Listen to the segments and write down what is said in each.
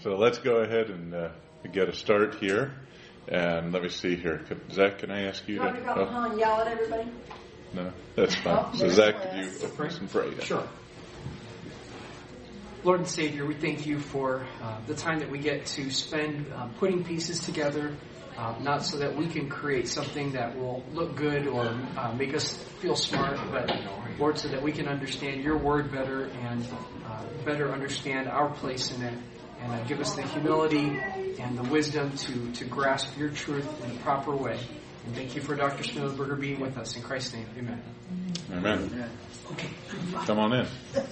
So let's go ahead and uh, get a start here. And let me see here. Zach, can I ask you You to? want to come oh, and yell at everybody? no, that's fine. Oh, So Zach, Wes. could you open and pray? Sure. Lord and Savior, we thank you for uh, the time that we get to spend uh, putting pieces together, uh, not so that we can create something that will look good or uh, make us feel smart, but Lord, so that we can understand your word better and uh, better understand our place in it, and uh, give us the humility and the wisdom to, to grasp your truth in the proper way. And thank you for Dr. Snowberger being with us. In Christ's name, amen. Amen. Come on in.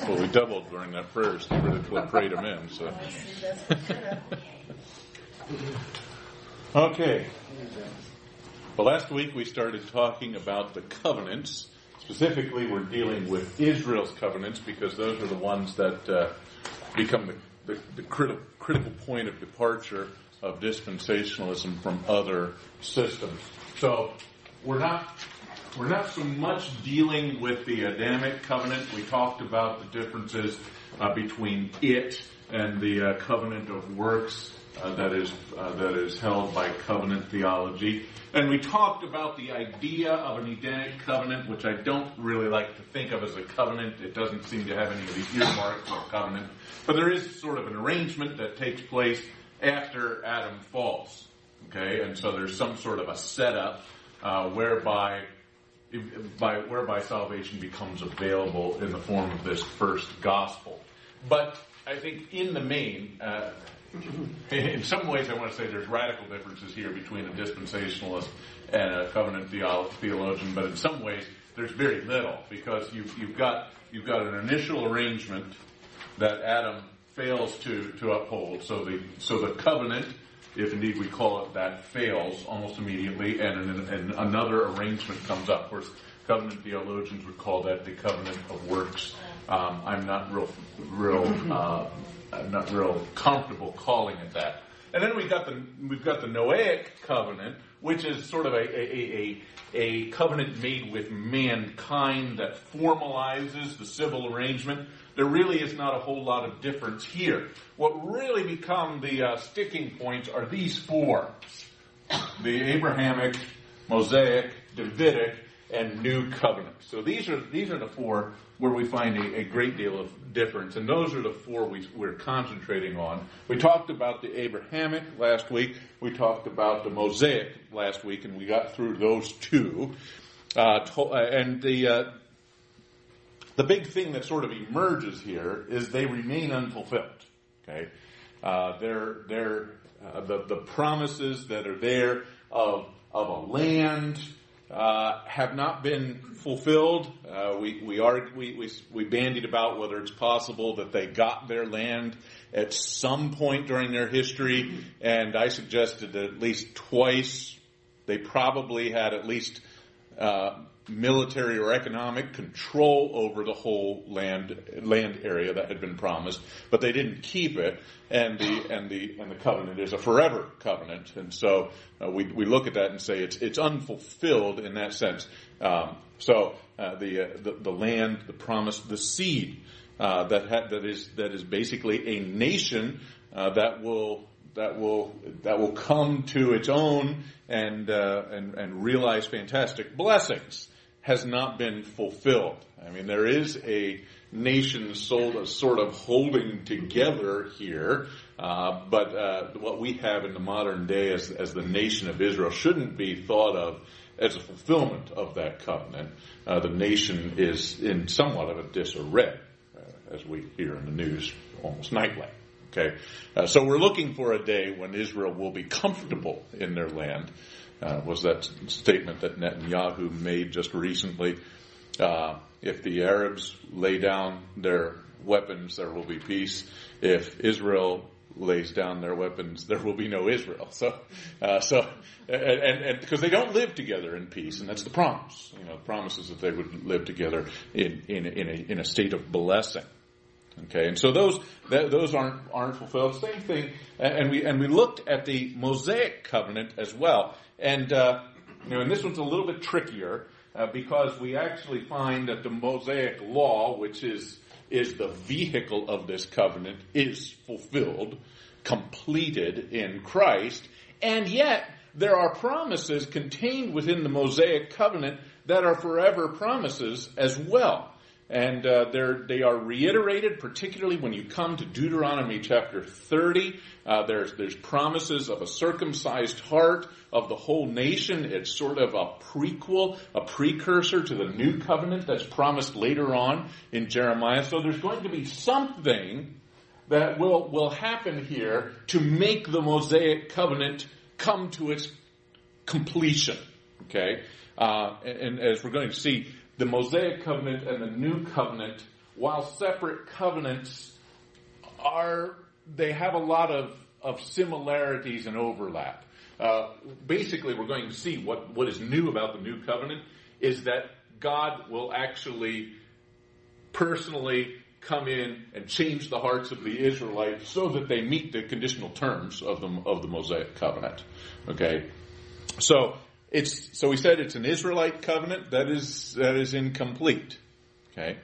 Well, we doubled during that prayer. Steve really prayed him in. So. okay. Well, last week we started talking about the covenants. Specifically, we're dealing with Israel's covenants because those are the ones that uh, become the, the, critical point of departure of dispensationalism from other systems. So we're not we're not so much dealing with the Adamic covenant. We talked about the differences uh, between it and the uh, covenant of works uh, that is uh, that is held by covenant theology. And we talked about the idea of an Edenic covenant, which I don't really like to think of as a covenant. It doesn't seem to have any of the earmarks of a covenant. But there is sort of an arrangement that takes place after Adam falls. Okay, and so there's some sort of a setup uh, whereby by whereby salvation becomes available in the form of this first gospel. But I think in the main, uh, in some ways, I want to say there's radical differences here between a dispensationalist and a covenant theologian. But in some ways, there's very little because you've, you've got you've got an initial arrangement that Adam fails to to uphold. So the so the covenant if indeed we call it that, fails almost immediately, and, an, and another arrangement comes up. Of course, covenant theologians would call that the covenant of works. Um, I'm not real, real, uh, I'm not real comfortable calling it that. And then we've got the we've got the Noahic covenant, which is sort of a, a, a, a covenant made with mankind that formalizes the civil arrangement there really is not a whole lot of difference here. What really become the uh, sticking points are these four. The Abrahamic, Mosaic, Davidic, and New Covenant. So these are, these are the four where we find a, a great deal of difference, and those are the four we, we're concentrating on. We talked about the Abrahamic last week, we talked about the Mosaic last week, and we got through those two. Uh, to, uh, and the, uh, the big thing that sort of emerges here is they remain unfulfilled. Okay, uh, they're, they're, uh, the, the promises that are there of, of a land uh, have not been fulfilled. Uh, we, we, are, we, we, we bandied about whether it's possible that they got their land at some point during their history, and I suggested that at least twice they probably had at least uh, military or economic control over the whole land land area that had been promised, but they didn't keep it, and the and the and the covenant is a forever covenant, and so uh, we we look at that and say it's it's unfulfilled in that sense. Um, so uh, the, uh, the the land, the promise, the seed uh, that ha- that is that is basically a nation uh, that will that will that will come to its own and uh, and and realize fantastic blessings has not been fulfilled. I mean, there is a nation sort of holding together here, uh, but uh, what we have in the modern day as, as the nation of Israel shouldn't be thought of as a fulfillment of that covenant. Uh, the nation is in somewhat of a disarray, uh, as we hear in the news almost nightly. Okay, uh, so we're looking for a day when Israel will be comfortable in their land. Uh, was that statement that Netanyahu made just recently? Uh, if the Arabs lay down their weapons, there will be peace. If Israel lays down their weapons, there will be no Israel. So, uh, so, and, and because they don't live together in peace, and that's the promise. You know, the promise is that they would live together in in in a, in a state of blessing. Okay, and so those that, those aren't aren't fulfilled. Same thing, and we and we looked at the Mosaic covenant as well, and uh, you know, and this one's a little bit trickier uh, because we actually find that the Mosaic law, which is is the vehicle of this covenant, is fulfilled. completed in Christ, and yet there are promises contained within the Mosaic covenant that are forever promises as well. And uh, they are reiterated, particularly when you come to Deuteronomy chapter 30. Uh, there's, there's promises of a circumcised heart of the whole nation. It's sort of a prequel, a precursor to the new covenant that's promised later on in Jeremiah. So there's going to be something that will, will happen here to make the Mosaic covenant come to its completion. Okay? Uh, and, and as we're going to see, the Mosaic covenant and the new covenant, while separate covenants, are they have a lot of, of similarities and overlap. Uh, basically, we're going to see what, what is new about the new covenant is that God will actually personally come in and change the hearts of the Israelites so that they meet the conditional terms of the, of the Mosaic covenant. Okay? So, it's, so we said it's an Israelite covenant that is, that is incomplete. Okay?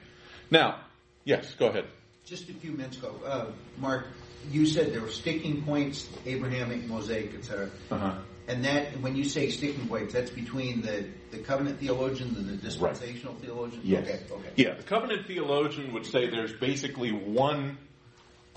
Now, yes, go ahead. Just a few minutes ago, uh, Mark, you said there were sticking points, Abrahamic, Mosaic, etc. Uh-huh. And that, when you say sticking points, that's between the, the covenant theologians and the dispensational right. theologians? Yes. Okay, okay. Yeah, the covenant theologian would say there's basically one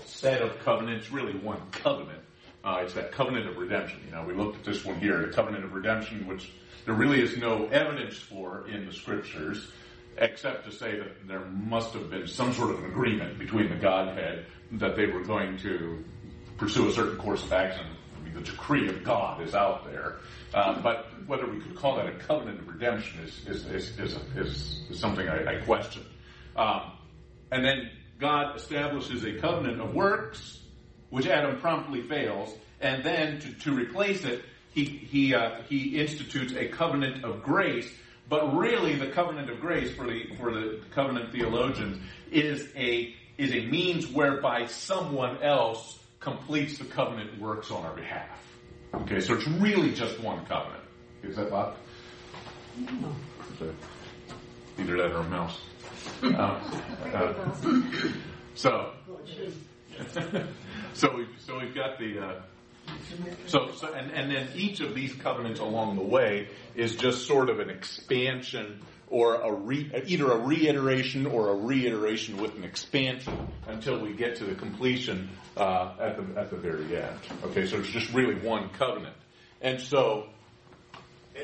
set of covenants, really one covenant. Uh, it's that covenant of redemption. You know, we looked at this one here, the covenant of redemption, which there really is no evidence for in the scriptures, except to say that there must have been some sort of an agreement between the Godhead that they were going to pursue a certain course of action the decree of God is out there. Uh, but whether we could call that a covenant of redemption is, is, is, is, is, is something I, I question. Um, and then God establishes a covenant of works, which Adam promptly fails, and then to, to replace it, he, he, uh, he institutes a covenant of grace. But really, the covenant of grace for the, for the covenant theologians is a, is a means whereby someone else completes the covenant works on our behalf. Okay, so it's really just one covenant. Is that Bob? Either that or a mouse. Uh, uh, so, so we've so we've got the uh, so so and and then each of these covenants along the way is just sort of an expansion or a re, either a reiteration or a reiteration with an expansion until we get to the completion uh, at the at the very end. Okay, so it's just really one covenant, and so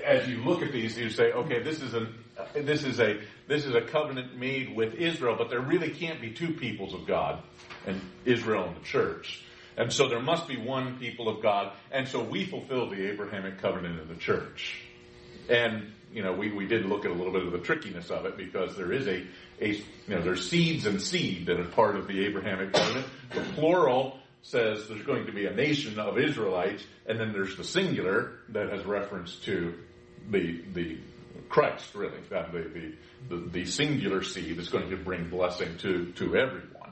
as you look at these, you say, okay, this is a this is a this is a covenant made with Israel, but there really can't be two peoples of God, and Israel and the church. And so there must be one people of God, and so we fulfill the Abrahamic covenant in the church. And you know, we, we did look at a little bit of the trickiness of it because there is a, a you know, there's seeds and seed that are part of the Abrahamic covenant. The plural says there's going to be a nation of Israelites, and then there's the singular that has reference to the the Christ, really, the, the, the, singular seed that's going to bring blessing to, to everyone.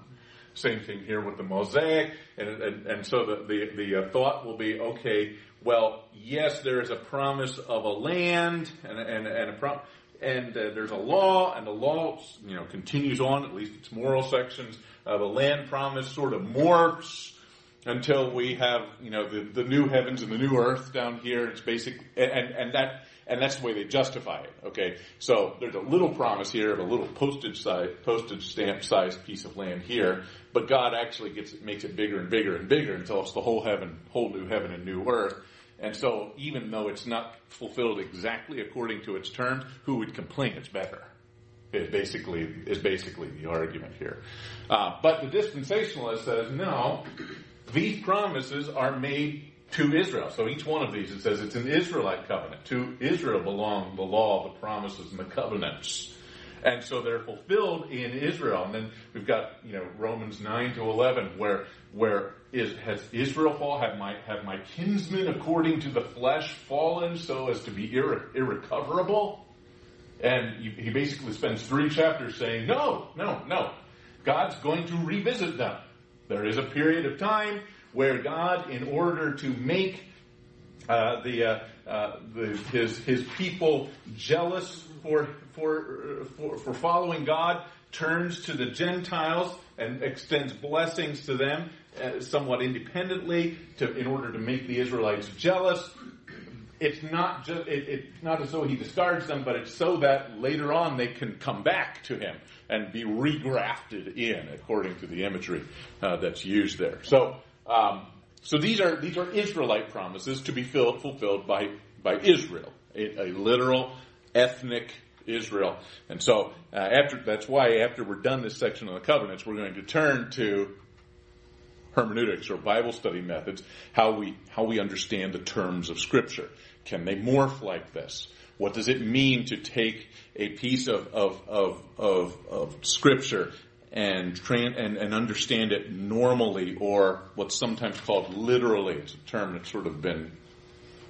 Same thing here with the Mosaic, and, and, and so the, the, the uh, thought will be, okay, well, yes, there is a promise of a land and, and, and a prom- and uh, there's a law, and the law, you know, continues on, at least its moral sections. Uh, the land promise sort of morphs until we have, you know, the, the new heavens and the new earth down here. It's basic, and, and that, and that's the way they justify it. Okay, so there's a little promise here of a little postage size, postage stamp sized piece of land here, but God actually gets makes it bigger and bigger and bigger until it's the whole heaven, whole new heaven and new earth. And so even though it's not fulfilled exactly according to its terms, who would complain it's better? Is basically, is basically the argument here. Uh, but the dispensationalist says, no, these promises are made to Israel. So each one of these, it says it's an Israelite covenant. To Israel belong the law, the promises, and the covenants. And so they're fulfilled in Israel. And then we've got, you know, Romans 9 to 11, where, where is, has Israel fall? Have my, have my kinsmen according to the flesh fallen so as to be irre, irrecoverable? And he basically spends three chapters saying, no, no, no. God's going to revisit them. There is a period of time where God, in order to make uh, the, uh, uh, the, his, his people jealous for, for, for, for following God, turns to the Gentiles and extends blessings to them. uh, somewhat independently to, in order to make the Israelites jealous. It's not just, it, it's not as though he discards them, but it's so that later on they can come back to him and be regrafted in, according to the imagery uh, that's used there. So, um, so these are these are Israelite promises to be filled, fulfilled by by Israel, a, a literal ethnic Israel. And so uh, after that's why after we're done this section on the covenants, we're going to turn to hermeneutics or Bible study methods, how we how we understand the terms of Scripture. Can they morph like this? What does it mean to take a piece of of of of, of Scripture and, and and understand it normally, or what's sometimes called literally? It's a term that's sort of been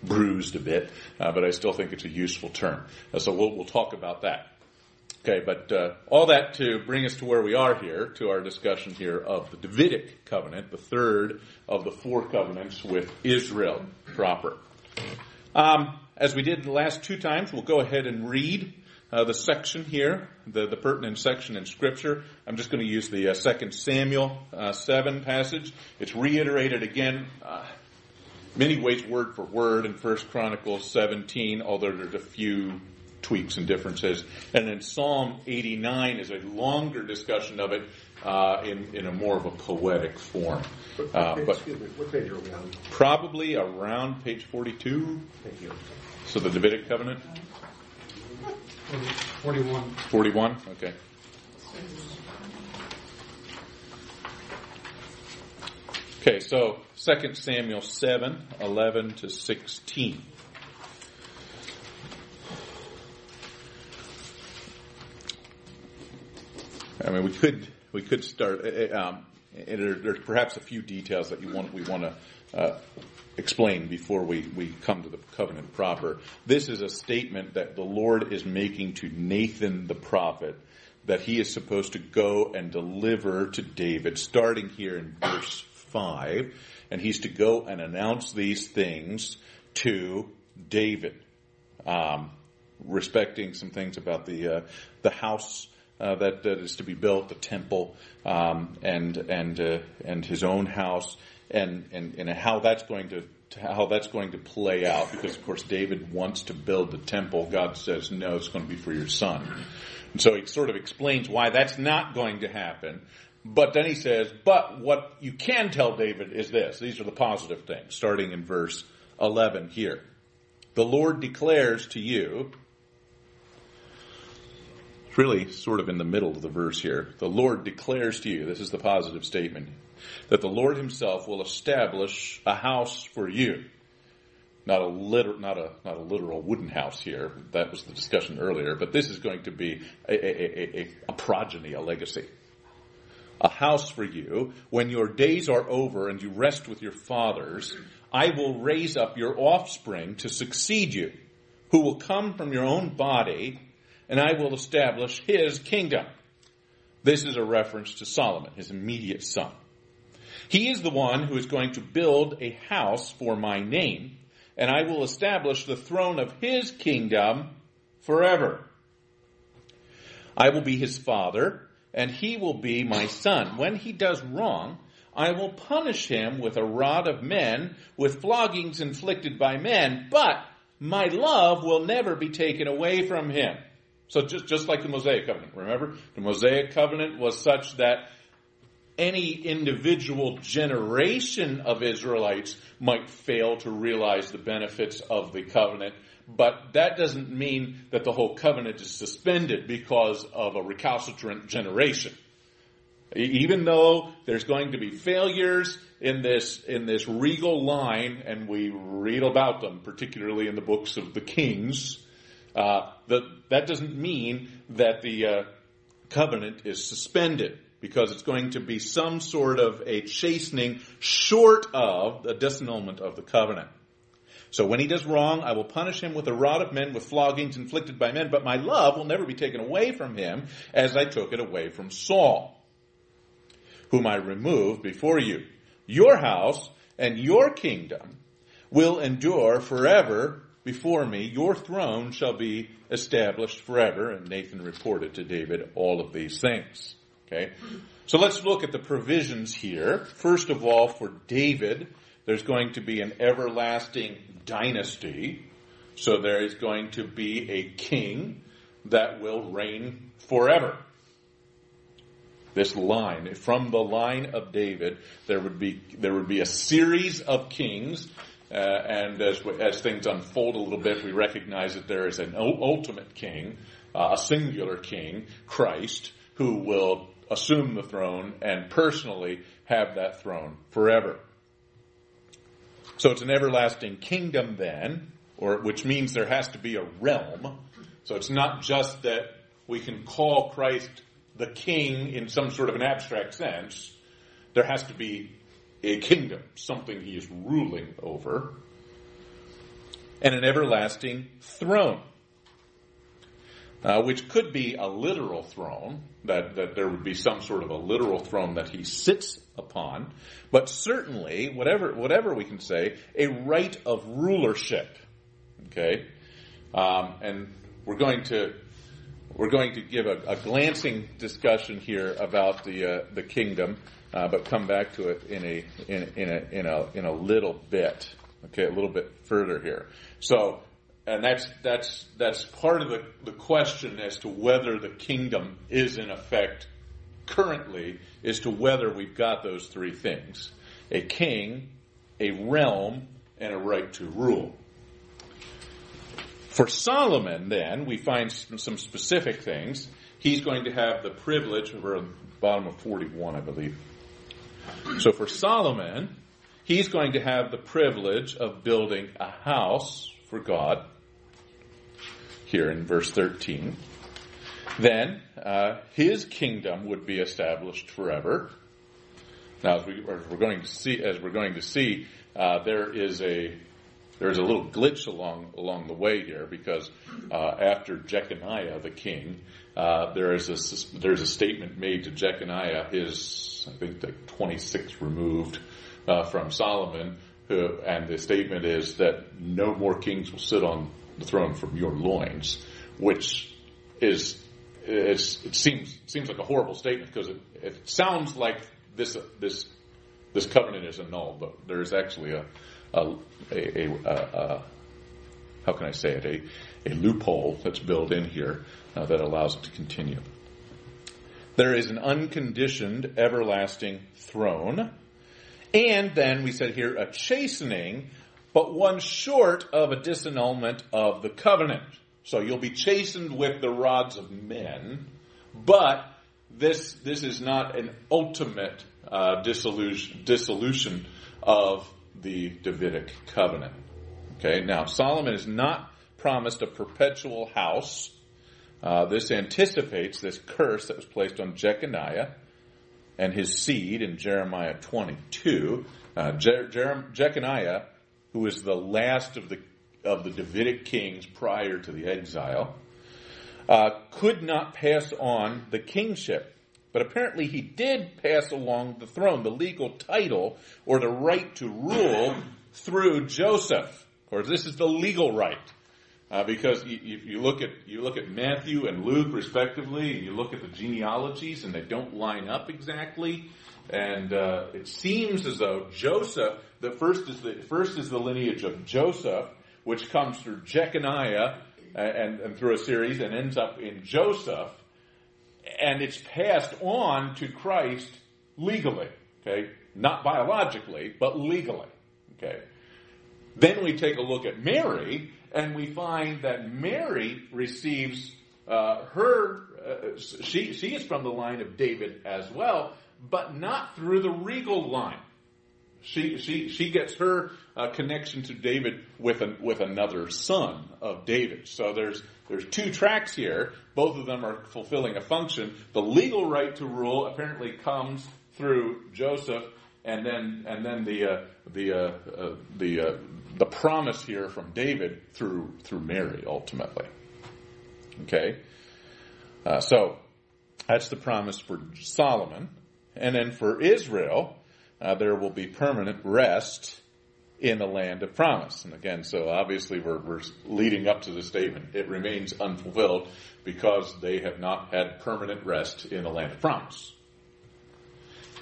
bruised a bit, uh, but I still think it's a useful term. Uh, so we'll, we'll talk about that. Okay, but uh, all that to bring us to where we are here, to our discussion here of the Davidic covenant, the third of the four covenants with Israel proper. Um, as we did the last two times, we'll go ahead and read uh, the section here, the, the pertinent section in Scripture. I'm just going to use the uh, Second Samuel uh, 7 passage. It's reiterated again uh, many ways word for word in First Chronicles 17, although there's a few tweaks and differences. And then Psalm 89 is a longer discussion of it uh, in, in a more of a poetic form. Uh, but excuse me, what page are we on? probably around page 42, Thank you. so the Davidic covenant, 41. 41, okay. Okay, so 2 Samuel 7, 11 to 16. I mean, we could we could start. uh, Um, and there's perhaps a few details that you want we want to explain before we come to the covenant proper. This is a statement that the Lord is making to Nathan the prophet that he is supposed to go and deliver to David, starting here in verse five, and he's to go and announce these things to David. Um, respecting some things about the uh, the house uh, that, that is to be built, the temple, um, and and uh, and his own house, and, and and how that's going to how that's going to play out. Because of course David wants to build the temple. God says no, it's going to be for your son. And so he sort of explains why that's not going to happen. But then he says, but what you can tell David is this. These are the positive things, starting in verse 11 here. The Lord declares to you, it's really sort of in the middle of the verse here. The Lord declares to you, this is the positive statement, that the Lord himself will establish a house for you. Not a liter, not a, not a literal wooden house here. That was the discussion earlier, but this is going to be a, a, a, a progeny, a legacy. A house for you. When your days are over and you rest with your fathers, I will raise up your offspring to succeed you, who will come from your own body, and I will establish his kingdom. This is a reference to Solomon, his immediate son. He is the one who is going to build a house for my name, and I will establish the throne of his kingdom forever. I will be his father, and he will be my son. When he does wrong, I will punish him with a rod of men, with floggings inflicted by men, but my love will never be taken away from him. So just, just like the Mosaic covenant, remember? The Mosaic covenant was such that any individual generation of Israelites might fail to realize the benefits of the covenant, but that doesn't mean that the whole covenant is suspended because of a recalcitrant generation. Even though there's going to be failures in this, in this regal line, and we read about them, particularly in the books of the kings, uh, that, that doesn't mean that the uh, covenant is suspended because it's going to be some sort of a chastening short of the disannulment of the covenant. So when he does wrong, I will punish him with a rod of men, with floggings inflicted by men, but my love will never be taken away from him as I took it away from Saul, whom I removed before you. Your house and your kingdom will endure forever before me. Your throne shall be established forever. And Nathan reported to David all of these things. Okay. So let's look at the provisions here. First of all, for David, there's going to be an everlasting dynasty. So there is going to be a king that will reign forever. This line, from the line of David, there would be, there would be a series of kings uh, and as, as things unfold a little bit, we recognize that there is an ultimate king, uh, a singular king, Christ, who will assume the throne and personally have that throne forever. So it's an everlasting kingdom then, or which means there has to be a realm. So it's not just that we can call Christ the king in some sort of an abstract sense. There has to be a kingdom, something he is ruling over, and an everlasting throne. Uh, which could be a literal throne, that, that there would be some sort of a literal throne that he sits upon, but certainly, whatever, whatever we can say, a right of rulership. Okay? Um, and we're going to, we're going to give a, a glancing discussion here about the, uh, the kingdom uh, but come back to it in a in, in a in a in a little bit. Okay, a little bit further here. So, and that's that's that's part of the the question as to whether the kingdom is in effect currently is to whether we've got those three things: a king, a realm, and a right to rule. For Solomon, then, we find some specific things. He's going to have the privilege, we're bottom of 41, I believe. So for Solomon, he's going to have the privilege of building a house for God. Here in verse 13. Then uh, his kingdom would be established forever. Now, as, we, are going to see, as we're going to see, uh, there is a there is a little glitch along along the way here because uh, after Jeconiah the king, uh, there is a there's a statement made to Jeconiah, his I think the 26th removed uh, from Solomon, who, and the statement is that no more kings will sit on throne from your loins, which is it seems seems like a horrible statement because it, it sounds like this this this covenant is annulled, but there's actually a a, a, a, a how can I say it a a loophole that's built in here uh, that allows it to continue. There is an unconditioned everlasting throne. And then we said here a chastening, but one short of a disannulment of the covenant. So you'll be chastened with the rods of men, but this, this is not an ultimate uh, dissolution, dissolution of the Davidic covenant. Okay, now Solomon is not promised a perpetual house uh, this anticipates this curse that was placed on Jeconiah and his seed in Jeremiah 22. Uh, Je- Jer- Jeconiah, who was the last of the of the Davidic kings prior to the exile, uh, could not pass on the kingship. But apparently he did pass along the throne, the legal title, or the right to rule through Joseph. Of course, this is the legal right. Uh, because you, you, look at you look at Matthew and Luke respectively, and you look at the genealogies, and they don't line up exactly. And uh, it seems as though Joseph, the first is the first is the lineage of Joseph, which comes through Jeconiah and, and through a series, and ends up in Joseph, and it's passed on to Christ legally. Okay, not biologically, but legally. Okay. Then we take a look at Mary, and we find that Mary receives uh, her, uh, she, she is from the line of David as well, but not through the regal line. She, she, she gets her uh, connection to David with, an, with another son of David. So there's, there's two tracks here. Both of them are fulfilling a function. The legal right to rule apparently comes through Joseph, and then and then the uh, the uh, uh, the uh, the promise here from David through through Mary ultimately. Okay, uh, so that's the promise for Solomon, and then for Israel, uh, there will be permanent rest in the land of promise. And again, so obviously we're, we're leading up to the statement. It remains unfulfilled because they have not had permanent rest in the land of promise.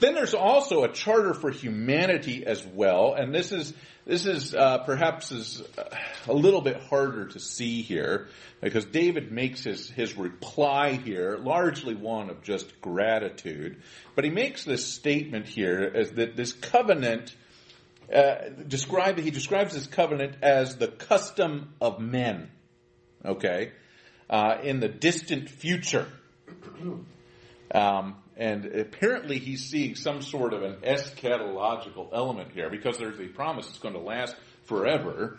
Then there's also a charter for humanity as well, and this is this is uh, perhaps is a little bit harder to see here because David makes his his reply here largely one of just gratitude, but he makes this statement here as that this covenant. Uh, describe, he describes this covenant as the custom of men. Okay, uh, in the distant future. Um, and apparently he's seeing some sort of an eschatological element here because there's a promise it's going to last forever.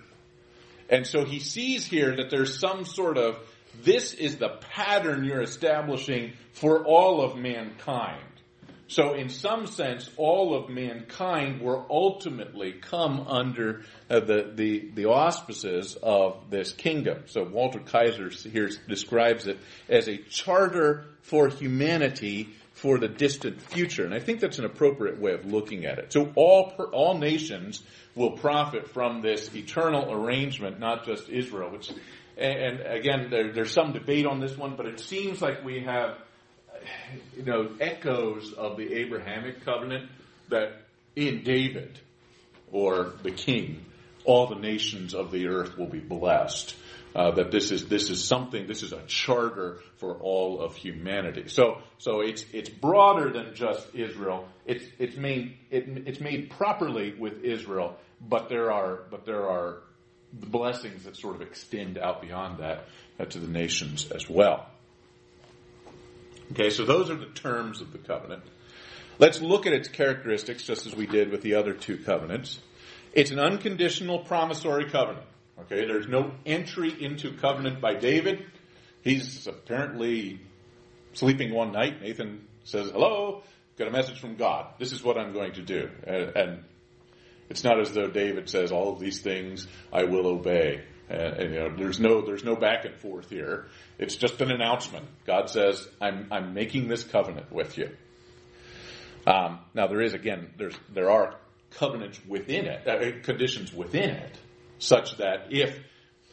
And so he sees here that there's some sort of, this is the pattern you're establishing for all of mankind. So in some sense, all of mankind will ultimately come under uh, the, the, the auspices of this kingdom. So Walter Kaiser here describes it as a charter for humanity for the distant future. And I think that's an appropriate way of looking at it. So all, all nations will profit from this eternal arrangement, not just Israel, which, and again, there, there's some debate on this one, but it seems like we have you know, echoes of the Abrahamic covenant that in David or the king, all the nations of the earth will be blessed. Uh, that this is this is something this is a charter for all of humanity. So so it's it's broader than just Israel. It's it's made it, it's made properly with Israel, but there are but there are blessings that sort of extend out beyond that uh, to the nations as well. Okay, so those are the terms of the covenant. Let's look at its characteristics just as we did with the other two covenants. It's an unconditional promissory covenant. Okay, there's no entry into covenant by David. He's apparently sleeping one night. Nathan says, hello, got a message from God. This is what I'm going to do. And, and it's not as though David says all of these things I will obey. And, and, you know, there's no there's no back and forth here. It's just an announcement. God says, "I'm I'm making this covenant with you." Um, now there is again there's there are covenants within it, uh, conditions within it, such that if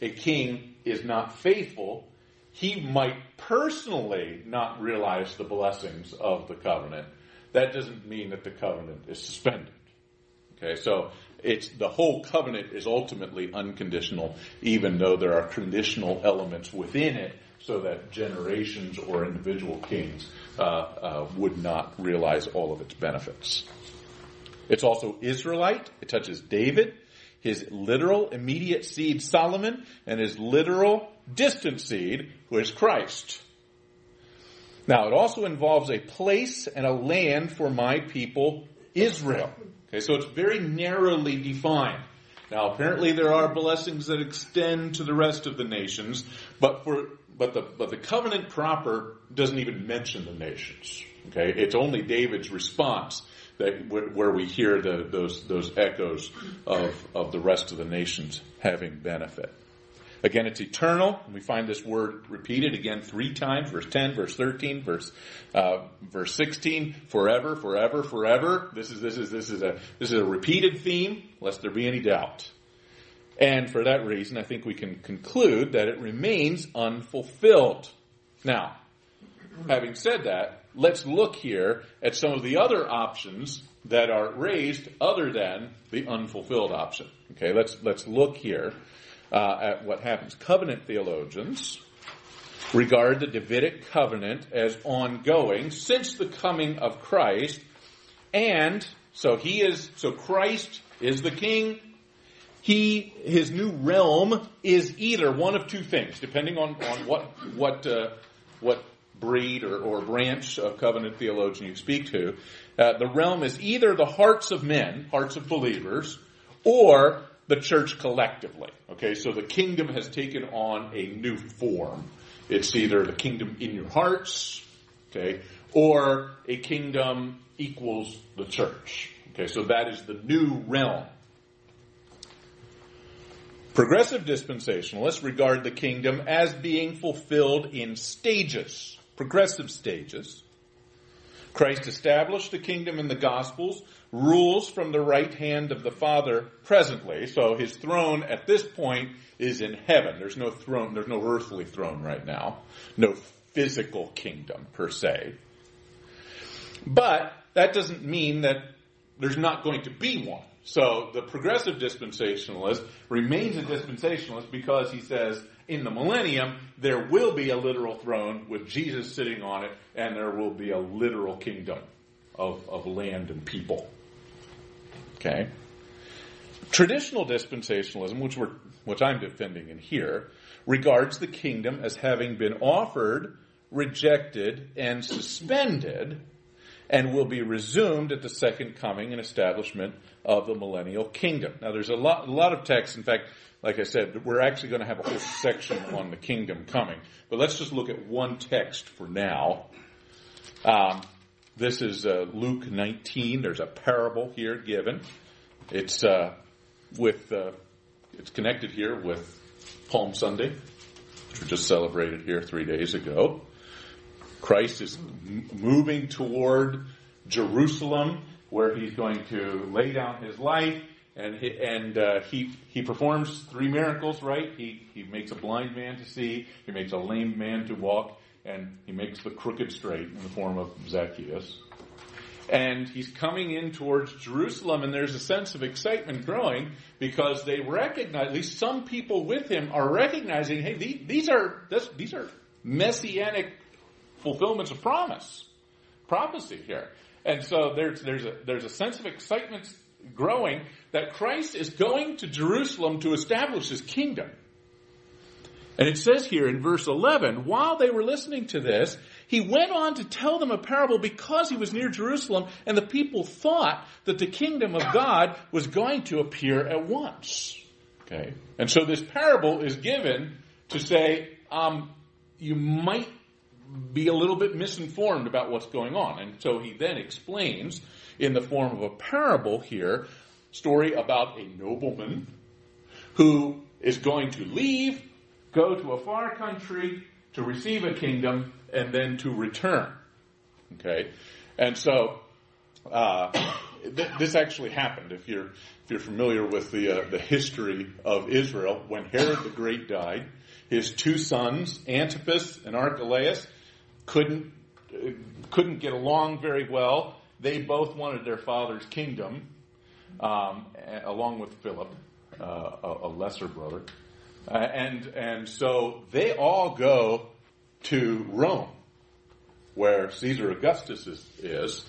a king is not faithful, he might personally not realize the blessings of the covenant. That doesn't mean that the covenant is suspended. Okay, so it's the whole covenant is ultimately unconditional, even though there are conditional elements within it, so that generations or individual kings uh, uh, would not realize all of its benefits. It's also Israelite. It touches David, his literal immediate seed Solomon, and his literal distant seed, who is Christ. Now, it also involves a place and a land for my people, Israel. Okay, so it's very narrowly defined. Now, apparently there are blessings that extend to the rest of the nations, but for but the but the covenant proper doesn't even mention the nations. Okay, it's only David's response that where we hear the, those those echoes of of the rest of the nations having benefit. Again, it's eternal. We find this word repeated again three times: verse ten, verse thirteen, verse uh, verse sixteen. Forever, forever, forever. This is this is this is a this is a repeated theme, lest there be any doubt. And for that reason, I think we can conclude that it remains unfulfilled. Now, having said that, let's look here at some of the other options that are raised other than the unfulfilled option. Okay, let's let's look here uh, at what happens. Covenant theologians regard the Davidic covenant as ongoing since the coming of Christ, and so he is so Christ is the king. He his new realm is either one of two things, depending on, on what what uh, what breed or, or branch of covenant theologian you speak to. Uh, the realm is either the hearts of men, hearts of believers, or the church collectively. Okay, so the kingdom has taken on a new form. It's either the kingdom in your hearts, okay, or a kingdom equals the church. Okay, so that is the new realm. Progressive dispensationalists regard the kingdom as being fulfilled in stages, progressive stages. Christ established the kingdom in the Gospels rules from the right hand of the Father presently. So his throne at this point is in heaven. There's no throne, there's no earthly throne right now. No physical kingdom per se. But that doesn't mean that there's not going to be one. So the progressive dispensationalist remains a dispensationalist because he says in the millennium there will be a literal throne with Jesus sitting on it and there will be a literal kingdom of, of land and people. Okay? Traditional dispensationalism, which we're, which I'm defending in here, regards the kingdom as having been offered, rejected, and suspended and will be resumed at the second coming and establishment of the millennial kingdom. Now, there's a lot, a lot of text. In fact, like I said, we're actually going to have a whole section on the kingdom coming. But let's just look at one text for now. Um, this is uh, Luke 19. There's a parable here given. It's uh, with uh, it's connected here with Palm Sunday, which we just celebrated here three days ago. Christ is moving toward Jerusalem, where he's going to lay down his life, and he, and uh, he he performs three miracles. Right? He he makes a blind man to see, he makes a lame man to walk, and he makes the crooked straight in the form of Zacchaeus. And he's coming in towards Jerusalem, and there's a sense of excitement growing because they recognize, at least some people with him are recognizing, hey, these are these are messianic fulfillments of promise, prophecy here. And so there's, there's, a, there's a sense of excitement growing that Christ is going to Jerusalem to establish his kingdom. And it says here in verse 11, while they were listening to this, he went on to tell them a parable because he was near Jerusalem and the people thought that the kingdom of God was going to appear at once. Okay. And so this parable is given to say, um, you might be a little bit misinformed about what's going on. And so he then explains in the form of a parable here, story about a nobleman who is going to leave, go to a far country to receive a kingdom, and then to return. Okay? And so, uh, th- this actually happened. If you're, if you're familiar with the, uh, the history of Israel, when Herod the Great died, his two sons, Antipas and Archelaus, couldn't couldn't get along very well. They both wanted their father's kingdom, um, along with Philip, uh, a, a, lesser brother, uh, and and so they all go to Rome, where Caesar Augustus is, is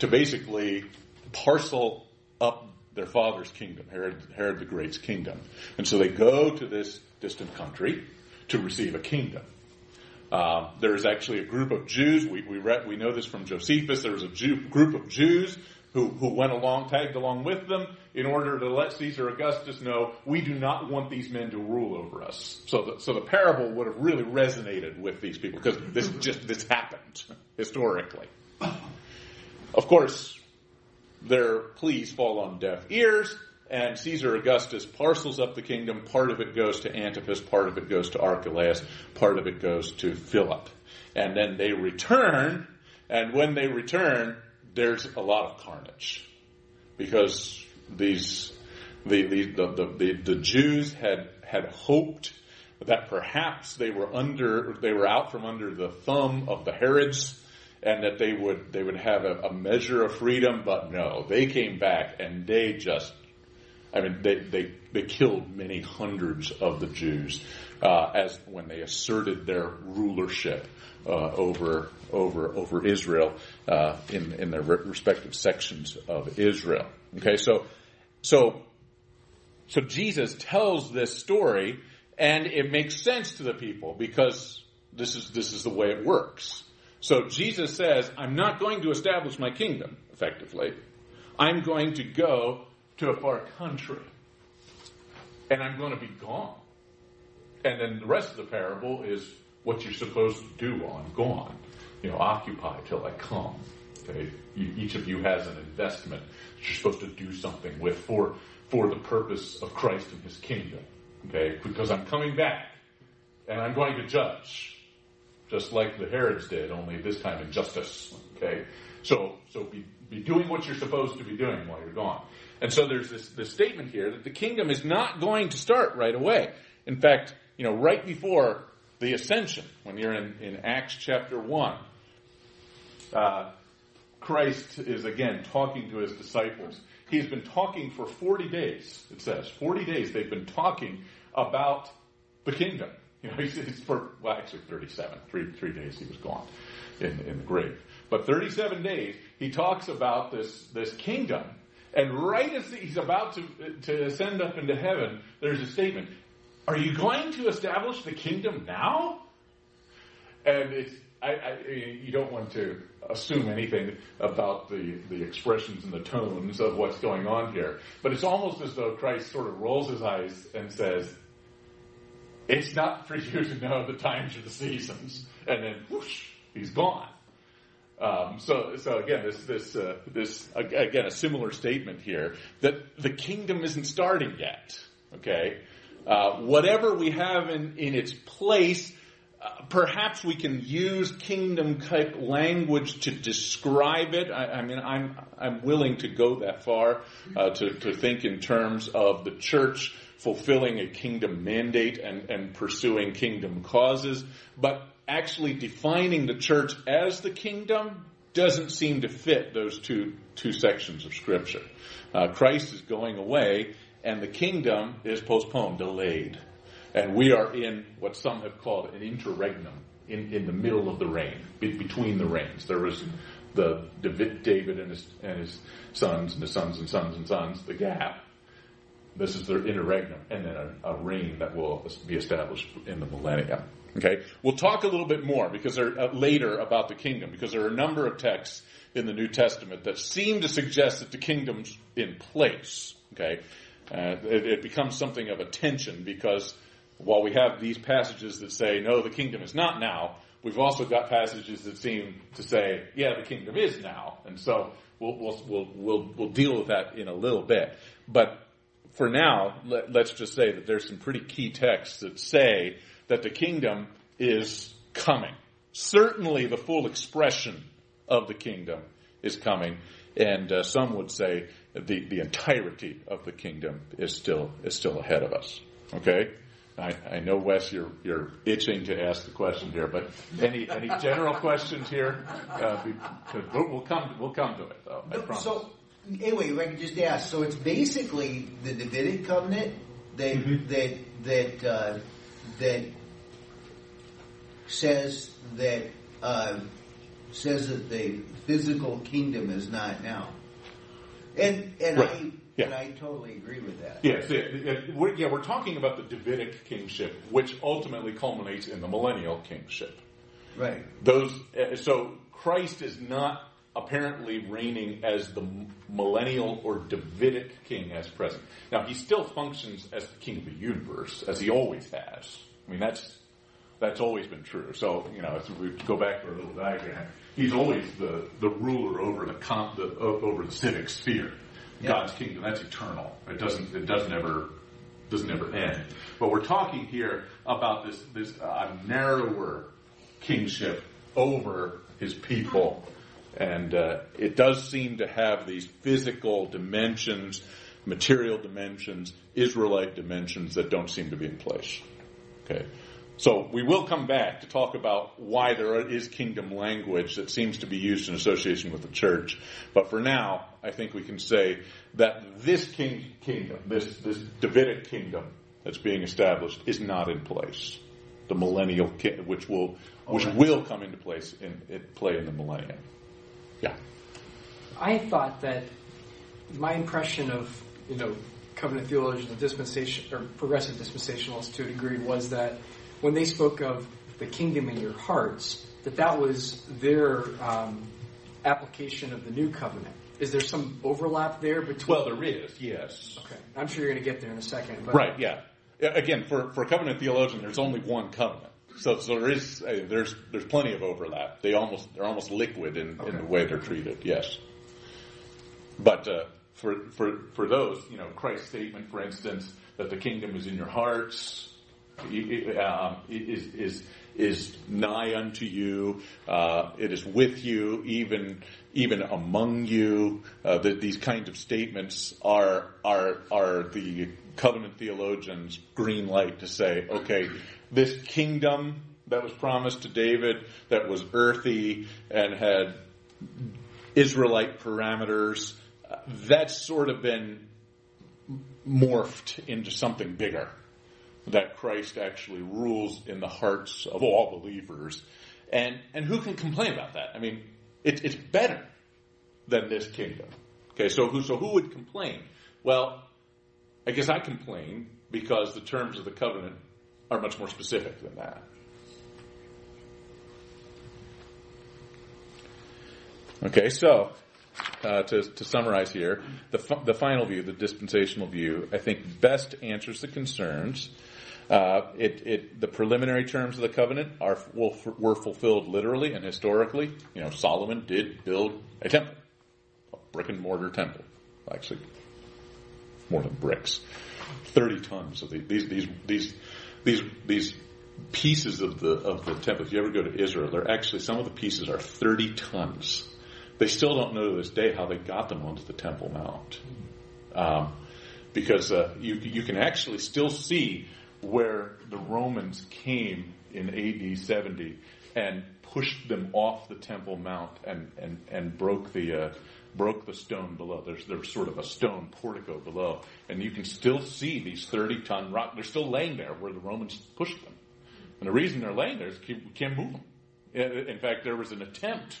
to basically parcel up their father's kingdom, Herod, Herod the Great's kingdom. And so they go to this distant country to receive a kingdom. Uh, there is actually a group of Jews. We we, read, we know this from Josephus. There was a Jew, group of Jews who who went along, tagged along with them, in order to let Caesar Augustus know we do not want these men to rule over us. So the, so the parable would have really resonated with these people because this just this happened historically. Of course, their pleas fall on deaf ears and Caesar Augustus parcels up the kingdom. Part of it goes to Antipas, part of it goes to Archelaus, part of it goes to Philip. And then they return, and when they return, there's a lot of carnage. Because these, the, the, the, the, the Jews had, had hoped that perhaps they were under, they were out from under the thumb of the Herods, and that they would they would have a, a, measure of freedom, but no, they came back and they just I mean, they, they, they killed many hundreds of the Jews uh, as when they asserted their rulership uh, over over over Israel uh, in in their respective sections of Israel. Okay, so so so Jesus tells this story, and it makes sense to the people because this is this is the way it works. So Jesus says, "I'm not going to establish my kingdom effectively. I'm going to go to a far country. And I'm going to be gone. And then the rest of the parable is what you're supposed to do while I'm gone. You know, occupy till I come. Okay? Each of you has an investment that you're supposed to do something with for, for the purpose of Christ and His kingdom. Okay? Because I'm coming back. And I'm going to judge. Just like the Herods did, only this time in justice. Okay? So, so be, be doing what you're supposed to be doing while you're gone. And so there's this, this statement here that the kingdom is not going to start right away. In fact, you know, right before the ascension, when you're in, in Acts chapter 1, uh, Christ is again talking to his disciples, he's been talking for 40 days, it says. 40 days they've been talking about the kingdom. You know, he's, he's for, well, actually 37. Three, three days he was gone in, in the grave. But 37 days, he talks about this, this kingdom. And right as he's about to, to ascend up into heaven, there's a statement. Are you going to establish the kingdom now? And it's, I, I, you don't want to assume anything about the, the expressions and the tones of what's going on here. But it's almost as though Christ sort of rolls his eyes and says, it's not for you to know the times or the seasons. And then whoosh, he's gone. Um, so, so again, this, this, uh, this, again, a similar statement here that the kingdom isn't starting yet. Okay, uh, whatever we have in, its place, uh, perhaps we can use kingdom type language to describe it. I, mean, I'm I'm willing to go that far to think in terms of the church fulfilling a kingdom mandate and and pursuing kingdom causes, but actually defining the church as the kingdom doesn't seem to fit those two two sections of scripture. Uh, Christ is going away, and the kingdom is postponed, delayed, and we are in what some have called an interregnum, in, in the middle of the reign, be, between the reigns. There was the David and his and his sons, and his sons and sons and sons, the gap. This is their interregnum, and then a, a reign that will be established in the millennium. Okay, we'll talk a little bit more because there, uh, later about the kingdom because there are a number of texts in the New Testament that seem to suggest that the kingdom's in place. Okay, uh, it, it, becomes something of a tension because while we have these passages that say no, the kingdom is not now, we've also got passages that seem to say yeah, the kingdom is now, and so we'll we'll we'll we'll, we'll deal with that in a little bit, but. For now, let, let's just say that there's some pretty key texts that say that the kingdom is coming. Certainly the full expression of the kingdom is coming. And uh, some would say the, the entirety of the kingdom is still, is still ahead of us. Okay? I, I know, Wes, you're, you're itching to ask the question here, but any, any general questions here? Uh, we'll come, we'll come to it though, I promise. So, anyway, if I can just ask, so it's basically the Davidic covenant that, mm-hmm. that, that, uh, that says that uh, says that the physical kingdom is not now, and and right. I. Yeah. And I totally agree with that. Yes, we're, yeah, we're talking about the Davidic kingship, which ultimately culminates in the millennial kingship. Right. Those. Uh, so Christ is not apparently reigning as the millennial or Davidic king as present. Now he still functions as the king of the universe, as he always has. I mean that's that's always been true. So, you know, if we go back to our little diagram, he's always the, the ruler over the, comp, the over the civic sphere. Yeah. God's kingdom, that's eternal. It doesn't, it doesn't ever, doesn't ever end. But we're talking here about this, this uh, narrower kingship over his people. And uh, it does seem to have these physical dimensions, material dimensions, Israelite dimensions that don't seem to be in place. Okay. So we will come back to talk about why there is kingdom language that seems to be used in association with the church. But for now, I think we can say that this king, kingdom, this, this Davidic kingdom that's being established is not in place. The millennial, kingdom, which will, which right. will come into place in, in play in the millennium. Yeah. I thought that my impression of, you know, covenant theologians and dispensation, or progressive dispensationalists to a degree was that when they spoke of the kingdom in your hearts, that that was their um, application of the new covenant. Is there some overlap there between? Well, there is. Yes. Okay, I'm sure you're going to get there in a second. But right. Yeah. Again, for for covenant theologian, there's only one covenant. So, so there is uh, there's there's plenty of overlap. They almost they're almost liquid in, okay. in the way they're treated. Yes. But uh, for for for those, you know, Christ's statement, for instance, that the kingdom is in your hearts, is, is, is nigh unto you. Uh, it is with you, even even among you. Uh, that these kinds of statements are are are the covenant theologians' green light to say, okay, this kingdom that was promised to David, that was earthy and had Israelite parameters. Uh, that's sort of been morphed into something bigger. That Christ actually rules in the hearts of all believers. And, and who can complain about that? I mean, it, it's better than this kingdom. Okay, so who, so who would complain? Well, I guess I complain because the terms of the covenant are much more specific than that. Okay, so uh, to, to, summarize here, the, the final view, the dispensational view, I think best answers the concerns. Uh, it, it, the preliminary terms of the covenant are were fulfilled literally and historically. You know, Solomon did build a temple, a brick and mortar temple, actually more than bricks, thirty tons of the, these these these these these pieces of the of the temple. If you ever go to Israel, they're actually some of the pieces are thirty tons they still don't know to this day how they got them onto the Temple Mount. Um, because uh, you, you can actually still see where the Romans came in AD 70 and pushed them off the Temple Mount and, and, and broke the uh, broke the stone below. There's there's sort of a stone portico below, and you can still see these 30 ton rock. They're still laying there where the Romans pushed them, and the reason they're laying there is we can't move them. In fact, there was an attempt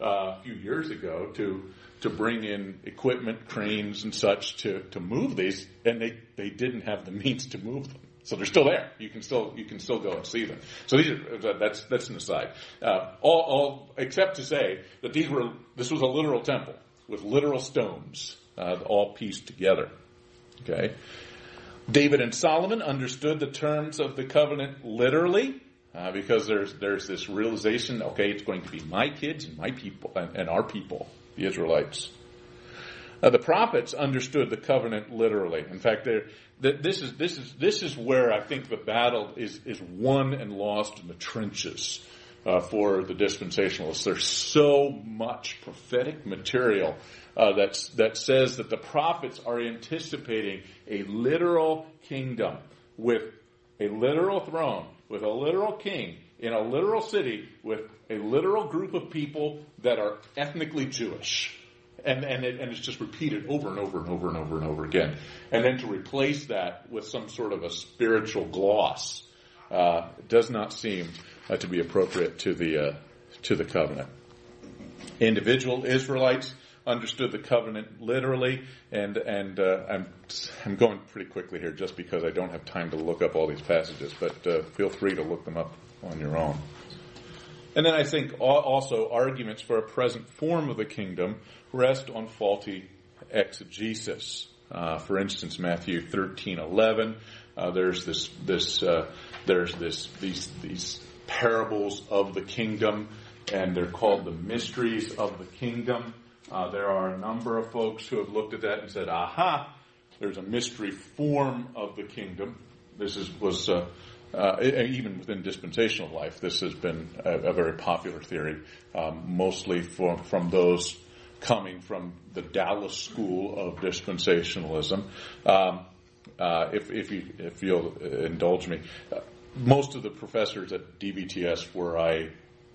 uh, a few years ago to to bring in equipment, cranes, and such to to move these, and they they didn't have the means to move them. So they're still there. You can still you can still go and see them. So these are that's that's an aside. Uh, all, all except to say that these were this was a literal temple with literal stones, uh, all pieced together. Okay. David and Solomon understood the terms of the covenant literally uh, because there's there's this realization. Okay, it's going to be my kids and my people and, and our people, the Israelites. Uh, the prophets understood the covenant literally. In fact, this is this is this is where I think the battle is is won and lost in the trenches uh, for the dispensationalists. There's so much prophetic material uh, that that says that the prophets are anticipating a literal kingdom with a literal throne with a literal king in a literal city with a literal group of people that are ethnically Jewish. And, and, it, and it's just repeated over and over and over and over and over again. And then to replace that with some sort of a spiritual gloss uh, does not seem uh, to be appropriate to the uh, to the covenant. Individual Israelites understood the covenant literally, and and uh, I'm I'm going pretty quickly here just because I don't have time to look up all these passages, but uh, feel free to look them up on your own. And then I think also arguments for a present form of the kingdom rest on faulty exegesis. Uh, for instance, Matthew thirteen eleven. Uh, there's this this uh, there's this these these parables of the kingdom, and they're called the mysteries of the kingdom. Uh, there are a number of folks who have looked at that and said, aha, there's a mystery form of the kingdom. This is, was, uh, uh, even within dispensational life, this has been a, a very popular theory, um, mostly from those coming from the Dallas school of dispensationalism. Um, uh, if, if, you, you'll indulge me, uh, most of the professors at DBTS, where I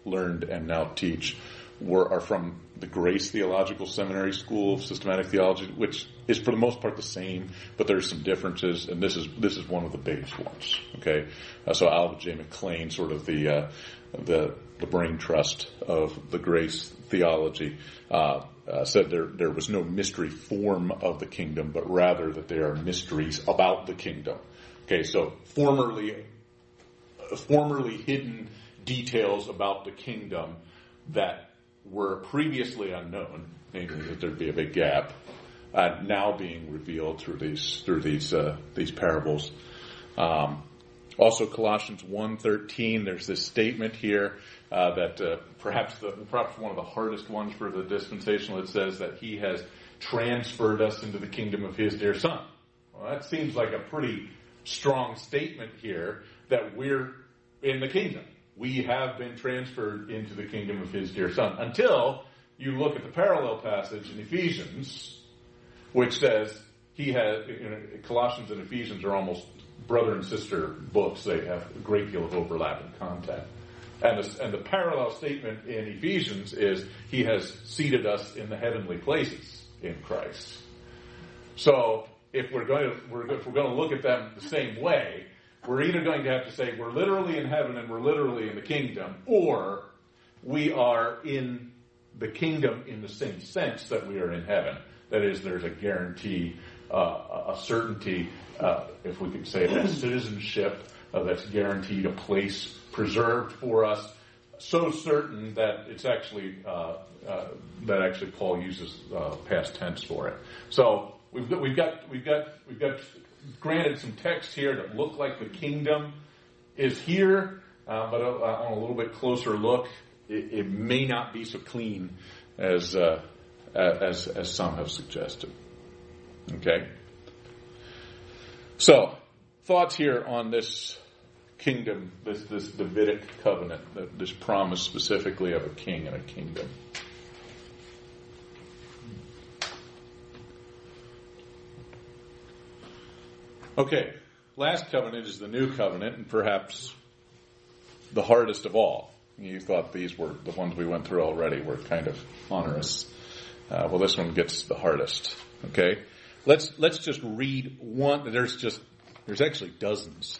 learned and now teach, were, are from the Grace Theological Seminary School of Systematic Theology, which is for the most part the same, but there's some differences, and this is this is one of the biggest ones. Okay, uh, so Alva J. McClain, sort of the uh, the the brain trust of the Grace theology, uh, uh, said there there was no mystery form of the kingdom, but rather that there are mysteries about the kingdom. Okay, so formerly formerly hidden details about the kingdom that were previously unknown, namely that there'd be a big gap, uh, now being revealed through these through these uh, these parables. Um, also, Colossians 1.13, there's this statement here uh, that uh, perhaps the, perhaps one of the hardest ones for the dispensational. It says that He has transferred us into the kingdom of His dear Son. Well, that seems like a pretty strong statement here that we're in the kingdom we have been transferred into the kingdom of his dear son. Until you look at the parallel passage in Ephesians, which says he has, you know, Colossians and Ephesians are almost brother and sister books. They have a great deal of overlap and contact. And the, and the parallel statement in Ephesians is He has seated us in the heavenly places in Christ. So if we're going to we're, if we're going to look at them the same way, we're either going to have to say we're literally in heaven and we're literally in the kingdom, or we are in the kingdom in the same sense that we are in heaven. That is, there's a guarantee, uh, a certainty, uh, if we could say that, citizenship uh, that's guaranteed, a place preserved for us, so certain that it's actually uh, uh, that actually Paul uses uh, past tense for it. So we've got we've got we've got we've got granted some text here that look like the kingdom is here, uh, but on a little bit closer look, it, it, may not be so clean as uh, as as some have suggested. Okay. So thoughts here on this kingdom, this this Davidic covenant, this promise specifically of a king and a kingdom. Okay, last covenant is the new covenant, and perhaps the hardest of all. You thought these were the ones we went through already were kind of onerous. Uh, well, this one gets the hardest. Okay, let's let's just read one. There's just there's actually dozens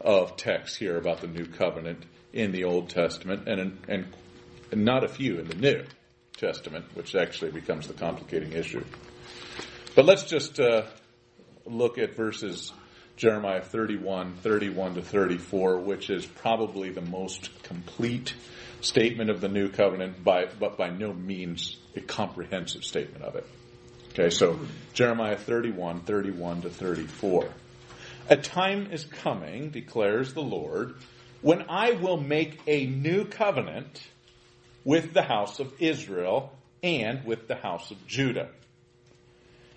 of texts here about the new covenant in the Old Testament, and and, and not a few in the New Testament, which actually becomes the complicating issue. But let's just uh, look at verses Jeremiah 31, 31 to 34, which is probably the most complete statement of the new covenant, by, but by no means a comprehensive statement of it. Okay, so Jeremiah 31, 31 to 34. A time is coming, declares the Lord, when I will make a new covenant with the house of Israel and with the house of Judah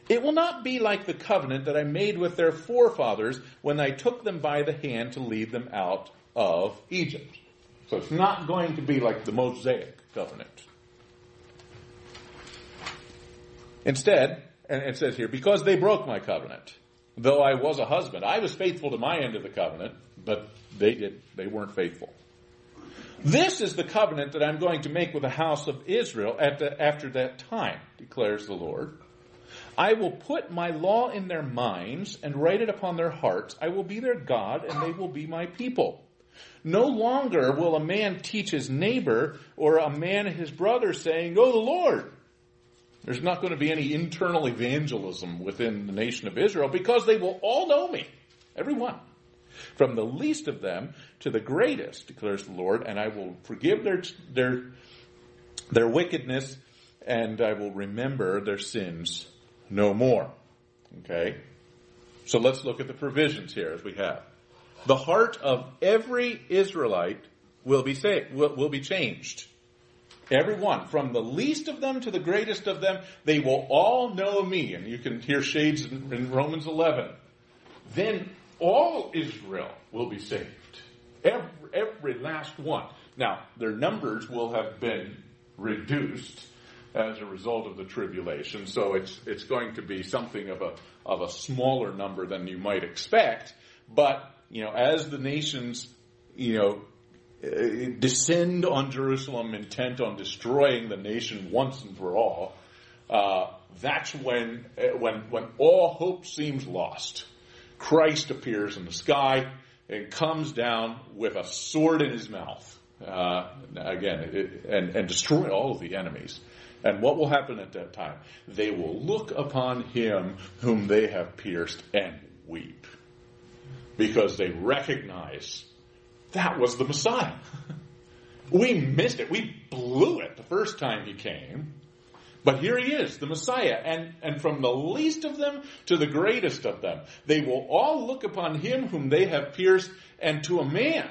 it will not be like the covenant that I made with their forefathers when I took them by the hand to lead them out of Egypt. So it's not going to be like the Mosaic covenant. Instead, and it says here, because they broke my covenant, though I was a husband, I was faithful to my end of the covenant, but they did, they weren't faithful. This is the covenant that I'm going to make with the house of Israel the, after that time, declares the Lord. I will put my law in their minds and write it upon their hearts. I will be their God and they will be my people. No longer will a man teach his neighbor or a man his brother saying, Know the Lord. There's not going to be any internal evangelism within the nation of Israel because they will all know me. Everyone. From the least of them to the greatest, declares the Lord, and I will forgive their, their, their wickedness and I will remember their sins no more. Okay? So let's look at the provisions here as we have. The heart of every Israelite will be saved, will, will be changed. Everyone, from the least of them to the greatest of them, they will all know me. And you can hear shades in, in Romans 11. Then all Israel will be saved. Every, every last one. Now, their numbers will have been reduced as a result of the tribulation. So it's it's going to be something of a of a smaller number than you might expect. But you know, as the nations, you know, uh, descend on Jerusalem, intent on destroying the nation once and for all, uh, that's when uh, when when all hope seems lost. Christ appears in the sky and comes down with a sword in his mouth. Uh, again, it, and, and destroy all of the enemies. And what will happen at that time? They will look upon him whom they have pierced and weep. Because they recognize that was the Messiah. we missed it. We blew it the first time he came. But here he is, the Messiah, and, and from the least of them to the greatest of them, they will all look upon him whom they have pierced, and to a man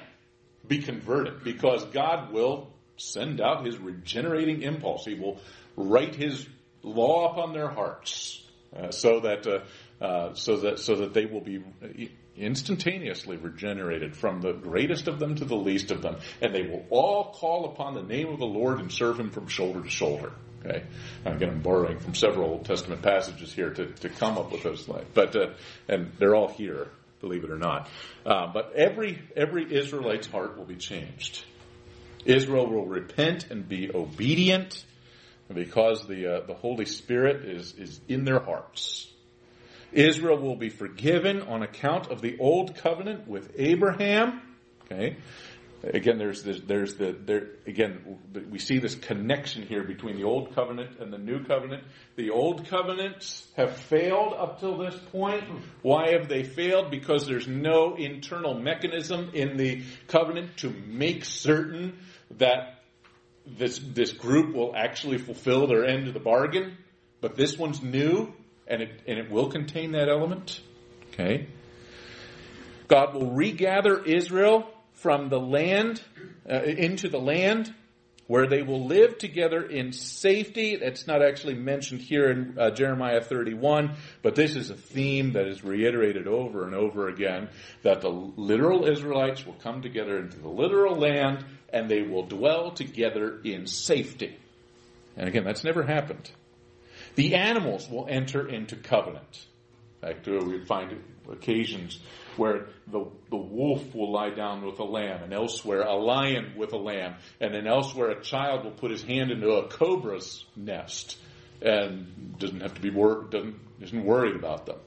be converted, because God will send out his regenerating impulse. He will write his law upon their hearts, uh, so that uh, uh, so that so that they will be instantaneously regenerated from the greatest of them to the least of them, and they will all call upon the name of the Lord and serve Him from shoulder to shoulder. Okay, again, I'm borrowing from several Old Testament passages here to, to come up with those lines, but uh, and they're all here, believe it or not. Uh, but every every Israelite's heart will be changed. Israel will repent and be obedient because the, uh, the Holy Spirit is, is in their hearts. Israel will be forgiven on account of the old covenant with Abraham. Okay. Again, there's this, there's the, there, again, we see this connection here between the old covenant and the new covenant. The old covenants have failed up till this point. Why have they failed? Because there's no internal mechanism in the covenant to make certain that this, this group will actually fulfill their end of the bargain. But this one's new and it, and it will contain that element. Okay. God will regather Israel from the land uh, into the land where they will live together in safety. That's not actually mentioned here in uh, Jeremiah 31, but this is a theme that is reiterated over and over again that the literal Israelites will come together into the literal land and they will dwell together in safety. And again, that's never happened. The animals will enter into covenant. Back to we find occasions where the, the wolf will lie down with a lamb, and elsewhere a lion with a lamb, and then elsewhere a child will put his hand into a cobra's nest and doesn't have to be wor- doesn't isn't worried about them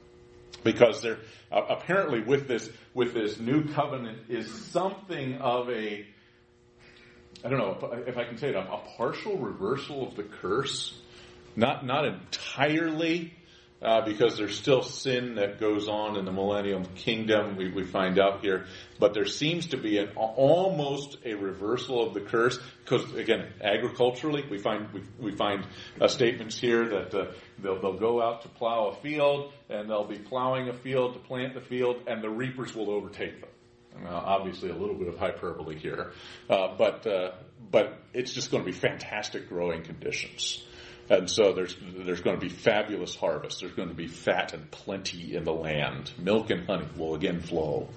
because they're uh, apparently with this with this new covenant is something of a I don't know if I can say it a, partial reversal of the curse not, not entirely, uh, because there's still sin that goes on in the millennium kingdom, we, we find out here. But there seems to be an, almost a reversal of the curse, because again, agriculturally, we find, we, we find uh, statements here that uh, they'll, they'll go out to plow a field, and they'll be plowing a field to plant the field, and the reapers will overtake them. Obviously, a little bit of hyperbole here, uh, but uh, but it's just going to be fantastic growing conditions. And so there's, there's going to be fabulous harvest. There's going to be fat and plenty in the land. Milk and honey will again flow.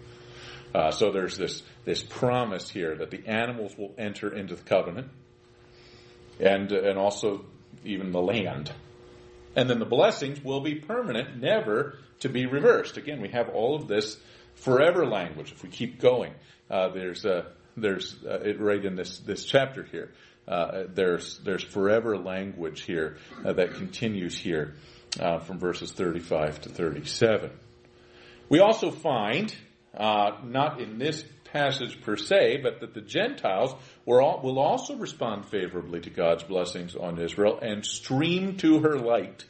Uh, so there's this, this promise here that the animals will enter into the covenant and, and also even the land. And then the blessings will be permanent, never to be reversed. Again, we have all of this forever language if we keep going. Uh, there's, uh, there's uh, right in this, this chapter here. Uh, there's there's forever language here uh, that continues here uh, from verses 35 to 37. We also find, not in this passage per se, but that the Gentiles all, will also respond favorably to God's blessings on Israel and stream to her light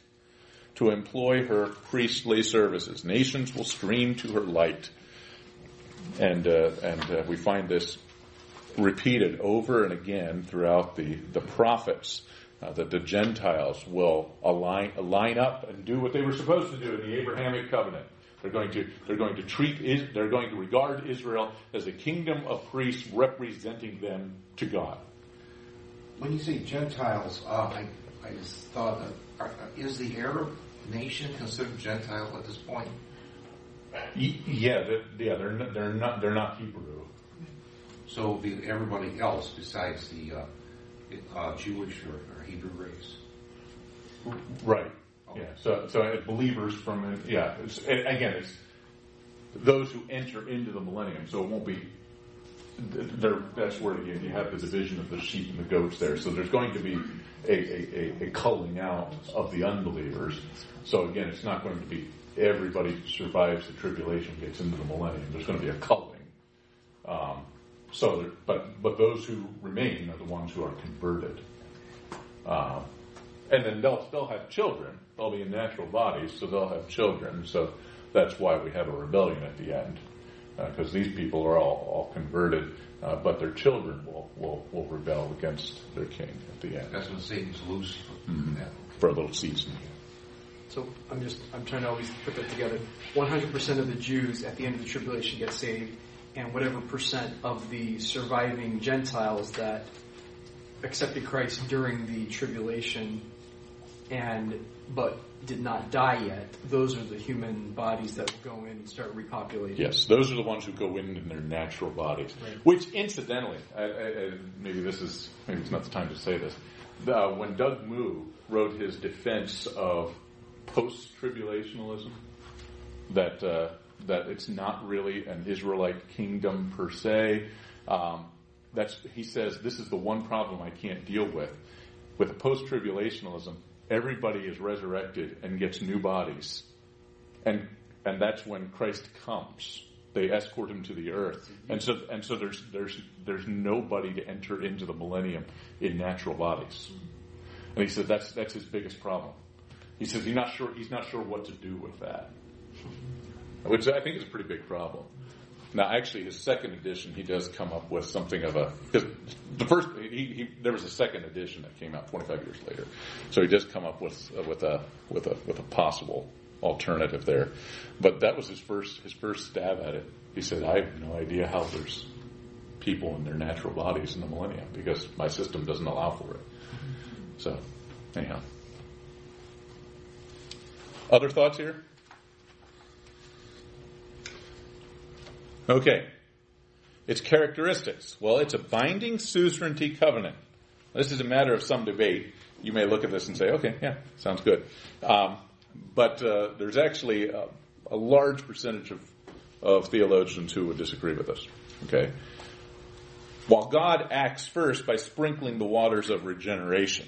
to employ her priestly services. Nations will stream to her light. And, uh, and uh, we find this repeated over and again throughout the, the prophets uh, that the Gentiles will align, line up and do what they were supposed to do in the Abrahamic covenant. They're going to, they're going to treat, they're going to regard Israel as a kingdom of priests representing them to God. When you say Gentiles, uh, I, I just thought, are, is the Arab nation considered Gentile at this point? Yeah, they're, yeah, they're not, they're not, they're not Hebrew. So be everybody else besides the uh, uh, Jewish or, or, Hebrew race. Right. Okay. Yeah. So so believers from yeah. It's, again, it's those who enter into the millennium. So it won't be. That's where you, you have the division of the sheep and the goats there. So there's going to be a, a, a culling out of the unbelievers. So again, it's not going to be everybody survives the tribulation gets into the millennium. There's going to be a culling. Um, so, but but those who remain are the ones who are converted, uh, and then they'll still have children. They'll be in natural bodies, so they'll have children. So that's why we have a rebellion at the end, because uh, these people are all all converted, uh, but their children will, will will rebel against their king at the end. That's when Satan's loose mm-hmm. for a little season. So I'm just I'm trying to always put that together. 100% of the Jews at the end of the tribulation get saved and whatever percent of the surviving Gentiles that accepted Christ during the tribulation and but did not die yet, those are the human bodies that will go in and start repopulating. Yes, those are the ones who go in in their natural bodies. Right. Which, incidentally, I, I, maybe this is maybe it's not the time to say this. Uh, when Doug Moo wrote his defense of post-tribulationalism, that uh, that it's not really an Israelite kingdom per se. Um, that's he says this is the one problem I can't deal with. With a post tribulationism, everybody is resurrected and gets new bodies, and and that's when Christ comes. They escort him to the earth, mm-hmm. and so and so there's there's there's nobody to enter into the millennium in natural bodies. And he said that's that's his biggest problem. He says he's not sure he's not sure what to do with that, which I think is a pretty big problem. Now, actually, his second edition, he does come up with something of a because the first he, he, there was a second edition that came out 25 years later, so he does come up with uh, with a with a with a possible alternative there. But that was his first his first stab at it. He said, "I have no idea how there's people in their natural bodies in the millennium because my system doesn't allow for it." So, anyhow, other thoughts here? Okay. Its characteristics. Well, it's a binding suzerainty covenant. This is a matter of some debate. You may look at this and say, okay, yeah, sounds good. Um, but uh, there's actually a, a, large percentage of, of theologians who would disagree with us. Okay? While God acts first by sprinkling the waters of regeneration,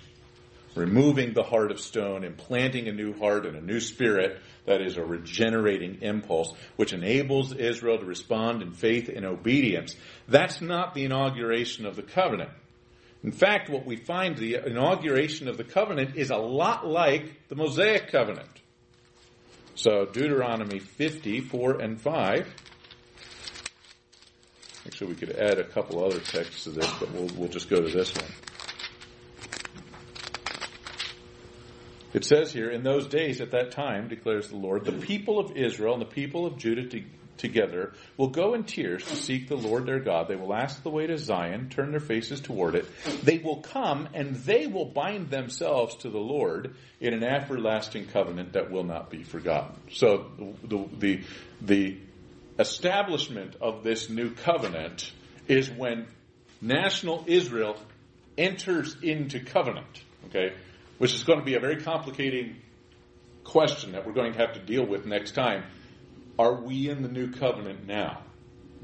removing the heart of stone and planting a new heart and a new spirit that is a regenerating impulse which enables Israel to respond in faith and obedience. That's not the inauguration of the covenant. In fact, what we find the inauguration of the covenant is a lot like the Mosaic covenant. So Deuteronomy 50, 4 and 5. Actually, we could add a couple other texts to this, but we'll, we'll just go to this one. It says here, in those days at that time, declares the Lord, the people of Israel and the people of Judah to, together will go in tears to seek the Lord their God. They will ask the way to Zion, turn their faces toward it. They will come and they will bind themselves to the Lord in an everlasting covenant that will not be forgotten. So the, the, the establishment of this new covenant is when national Israel enters into covenant. Okay? Which is going to be a very complicating question that we're going to have to deal with next time. Are we in the new covenant now?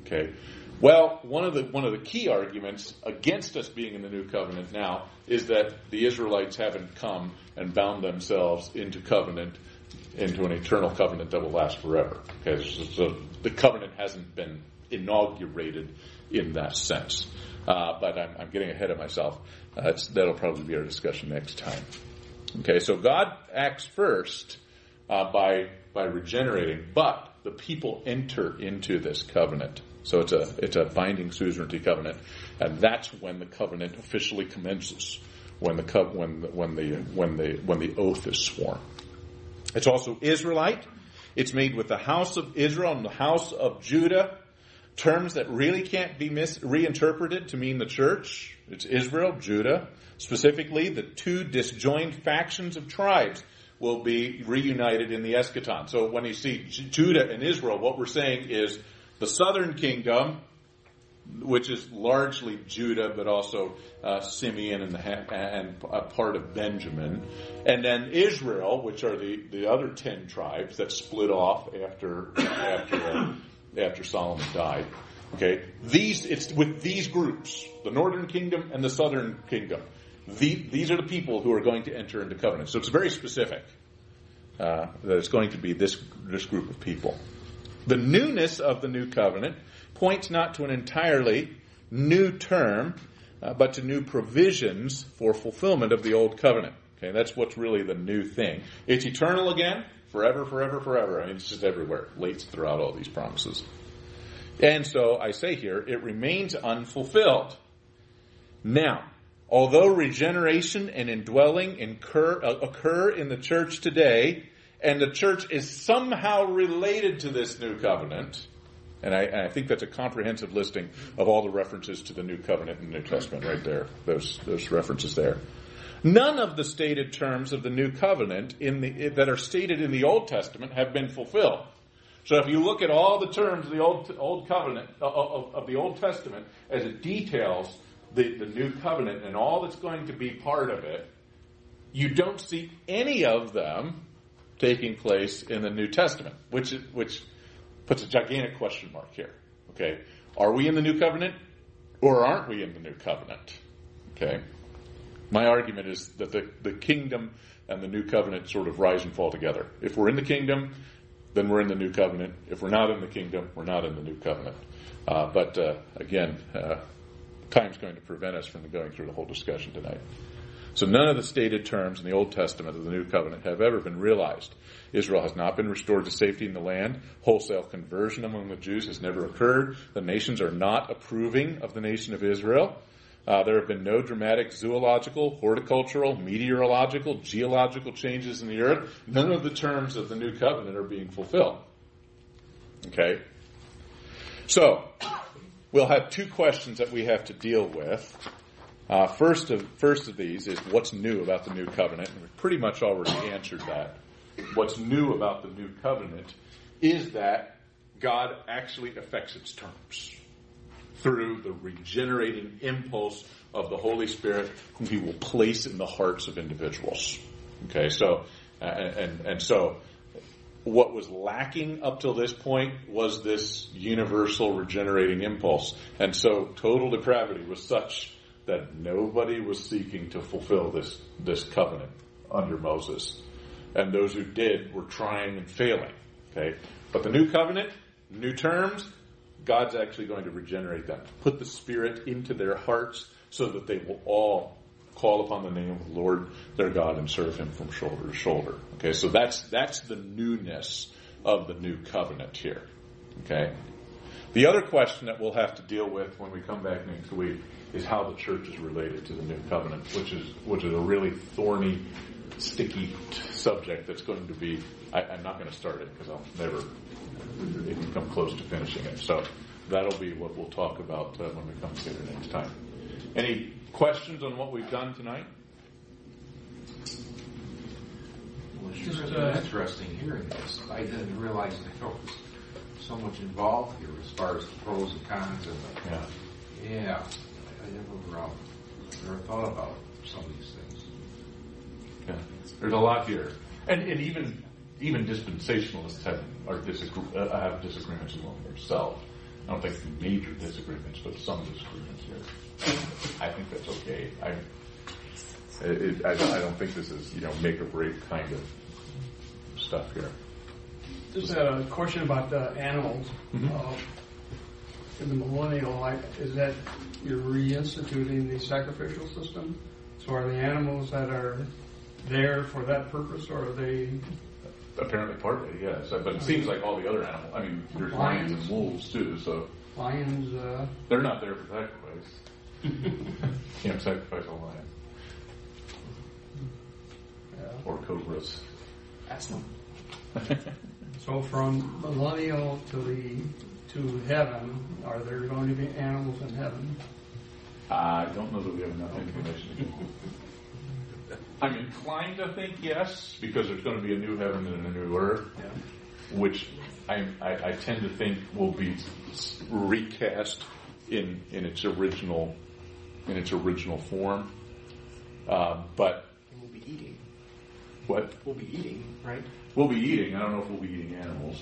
Okay. Well, one of the one of the key arguments against us being in the new covenant now is that the Israelites haven't come and bound themselves into covenant, into an eternal covenant that will last forever. Okay, so the covenant hasn't been inaugurated in that sense. Uh, but I'm, I'm, getting ahead of myself. Uh, that'll probably be our discussion next time. Okay, so God acts first uh, by by regenerating, but the people enter into this covenant. So it's a it's a binding suzerainty covenant, and that's when the covenant officially commences. When the when when the when the when the oath is sworn. It's also Israelite. It's made with the house of Israel and the house of Judah. Terms that really can't be mis- reinterpreted to mean the church. It's Israel, Judah. Specifically, the two disjoined factions of tribes will be reunited in the eschaton. So when you see Judah and Israel, what we're saying is the southern kingdom, which is largely Judah, but also uh, Simeon and, the, and a part of Benjamin, and then Israel, which are the, the other ten tribes that split off after after uh, after Solomon died. Okay, these it's with these groups, the northern kingdom and the southern kingdom. The, these are the people who are going to enter into covenant. So it's very specific uh, that it's going to be this this group of people. The newness of the new covenant points not to an entirely new term, uh, but to new provisions for fulfillment of the old covenant. Okay, that's what's really the new thing. It's eternal again, forever, forever, forever. I mean, it's just everywhere, late throughout all these promises. And so I say here, it remains unfulfilled. Now, although regeneration and indwelling incur, uh, occur in the church today, and the church is somehow related to this new covenant, and I, and I, think that's a comprehensive listing of all the references to the new covenant in the New Testament right there. Those, those references there. None of the stated terms of the new covenant the, that are stated in the Old Testament have been fulfilled. So if you look at all the terms of the Old, Old Covenant, uh, of, of the Old Testament, as it details the, the new covenant and all that's going to be part of it, you don't see any of them taking place in the New Testament, which, which puts a gigantic question mark here. Okay. Are we in the new covenant? Or aren't we in the new covenant? Okay. My argument is that the, the kingdom and the new covenant sort of rise and fall together. If we're in the kingdom, then we're in the new covenant. If we're not in the kingdom, we're not in the new covenant. Uh, but uh, again, uh, time's going to prevent us from going through the whole discussion tonight. So none of the stated terms in the Old Testament of the New Covenant have ever been realized. Israel has not been restored to safety in the land. Wholesale conversion among the Jews has never occurred. The nations are not approving of the nation of Israel. Uh, there have been no dramatic zoological, horticultural, meteorological, geological changes in the earth. None of the terms of the new covenant are being fulfilled. Okay? So, we'll have two questions that we have to deal with. Uh, first of first of these is what's new about the new covenant, and we've pretty much already answered that. What's new about the new covenant is that God actually affects its terms through the regenerating impulse of the Holy Spirit, whom He will place in the hearts of individuals. Okay, so and and so what was lacking up till this point was this universal regenerating impulse, and so total depravity was such that nobody was seeking to fulfill this this covenant under Moses, and those who did were trying and failing. Okay, but the new covenant, new terms, God's actually going to regenerate them, put the Spirit into their hearts so that they will all call upon the name of the Lord their God and serve Him from shoulder to shoulder. Okay, so that's that's the newness of the new covenant here. Okay. The other question that we'll have to deal with when we come back next week is how the church is related to the new covenant, which is which is a really thorny, sticky subject that's going to be. I, am not going to start it because I'll never even come close to finishing it. So that'll be what we'll talk about uh, when we come together next time. Any questions on what we've done tonight? Well, it's just uh, interesting hearing this. I didn't realize there was so much involved here as far as the pros and cons and the, yeah. Yeah, I never, uh, never thought about some of these things. Yeah, there's a lot here, and, and even even dispensationalists have are disagree, uh, have disagreements among themselves. I don't think major disagreements, but some disagreements here. I think that's okay. I, it, I, I don't think this is you know make or break kind of stuff here. Just a question about the animals. Mhm. Uh, in the millennial life, is that you're reinstituting the sacrificial system? So are the animals that are there for that purpose, or are they? Apparently, partly, yes. But it seems like all the other animals. I mean, there's lions and wolves too, so Lions, uh, they're not there for sacrifice. Can't sacrifice a lion yeah. or cobras. That's them. So from millennial to the to heaven, are there going to be animals in heaven? I don't know that we have enough information. I'm inclined to think yes, because there's going to be a new heaven and a new earth, which I, I, I tend to think will be recast in in its original in its original form. Uh, but We'll be eating. what We'll be eating, right? we'll be eating, I don't know if we'll be eating animals.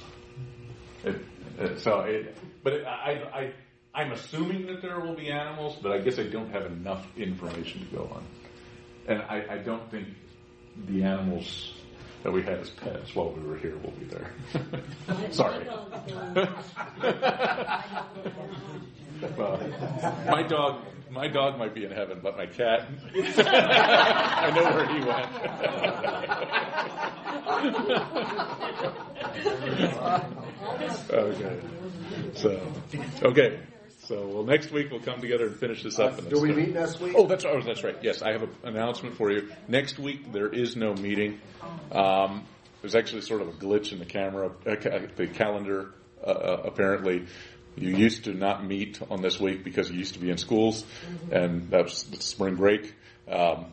It, it, so, it, but it, I, I, I'm assuming that there will be animals, but I guess I don't have enough information to go on. And I, I don't think the animals that we had as pets while we were here will be there. Sorry. well, my dog, my dog might be in heaven, but my cat, I know where he went. okay. So, okay. So, well, next week we'll come together and finish this up. and Do we meet next week? Oh, that's oh, that's right. Yes, I have an announcement for you. Next week there is no meeting. Um, there's actually sort of a glitch in the camera, uh, ca- the calendar. Uh, uh, apparently, you used to not meet on this week because you used to be in schools, and that was the spring break. Um,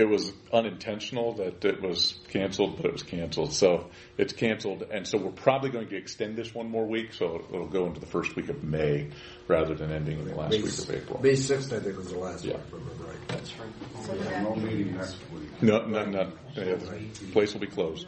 it was unintentional that it was canceled, but it was canceled. So it's canceled, and so we're probably going to extend this one more week, so it'll go into the first week of May rather than ending in the last May, week of April. May 6th, I think, was the last Yeah. one, if I remember right. That's right. So we have No meeting next week. No, no, no. Yeah, the place will be closed.